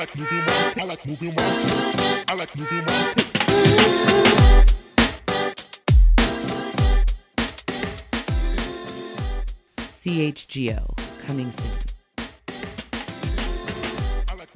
like moving. I like moving. I like moving. CHGO coming soon. I like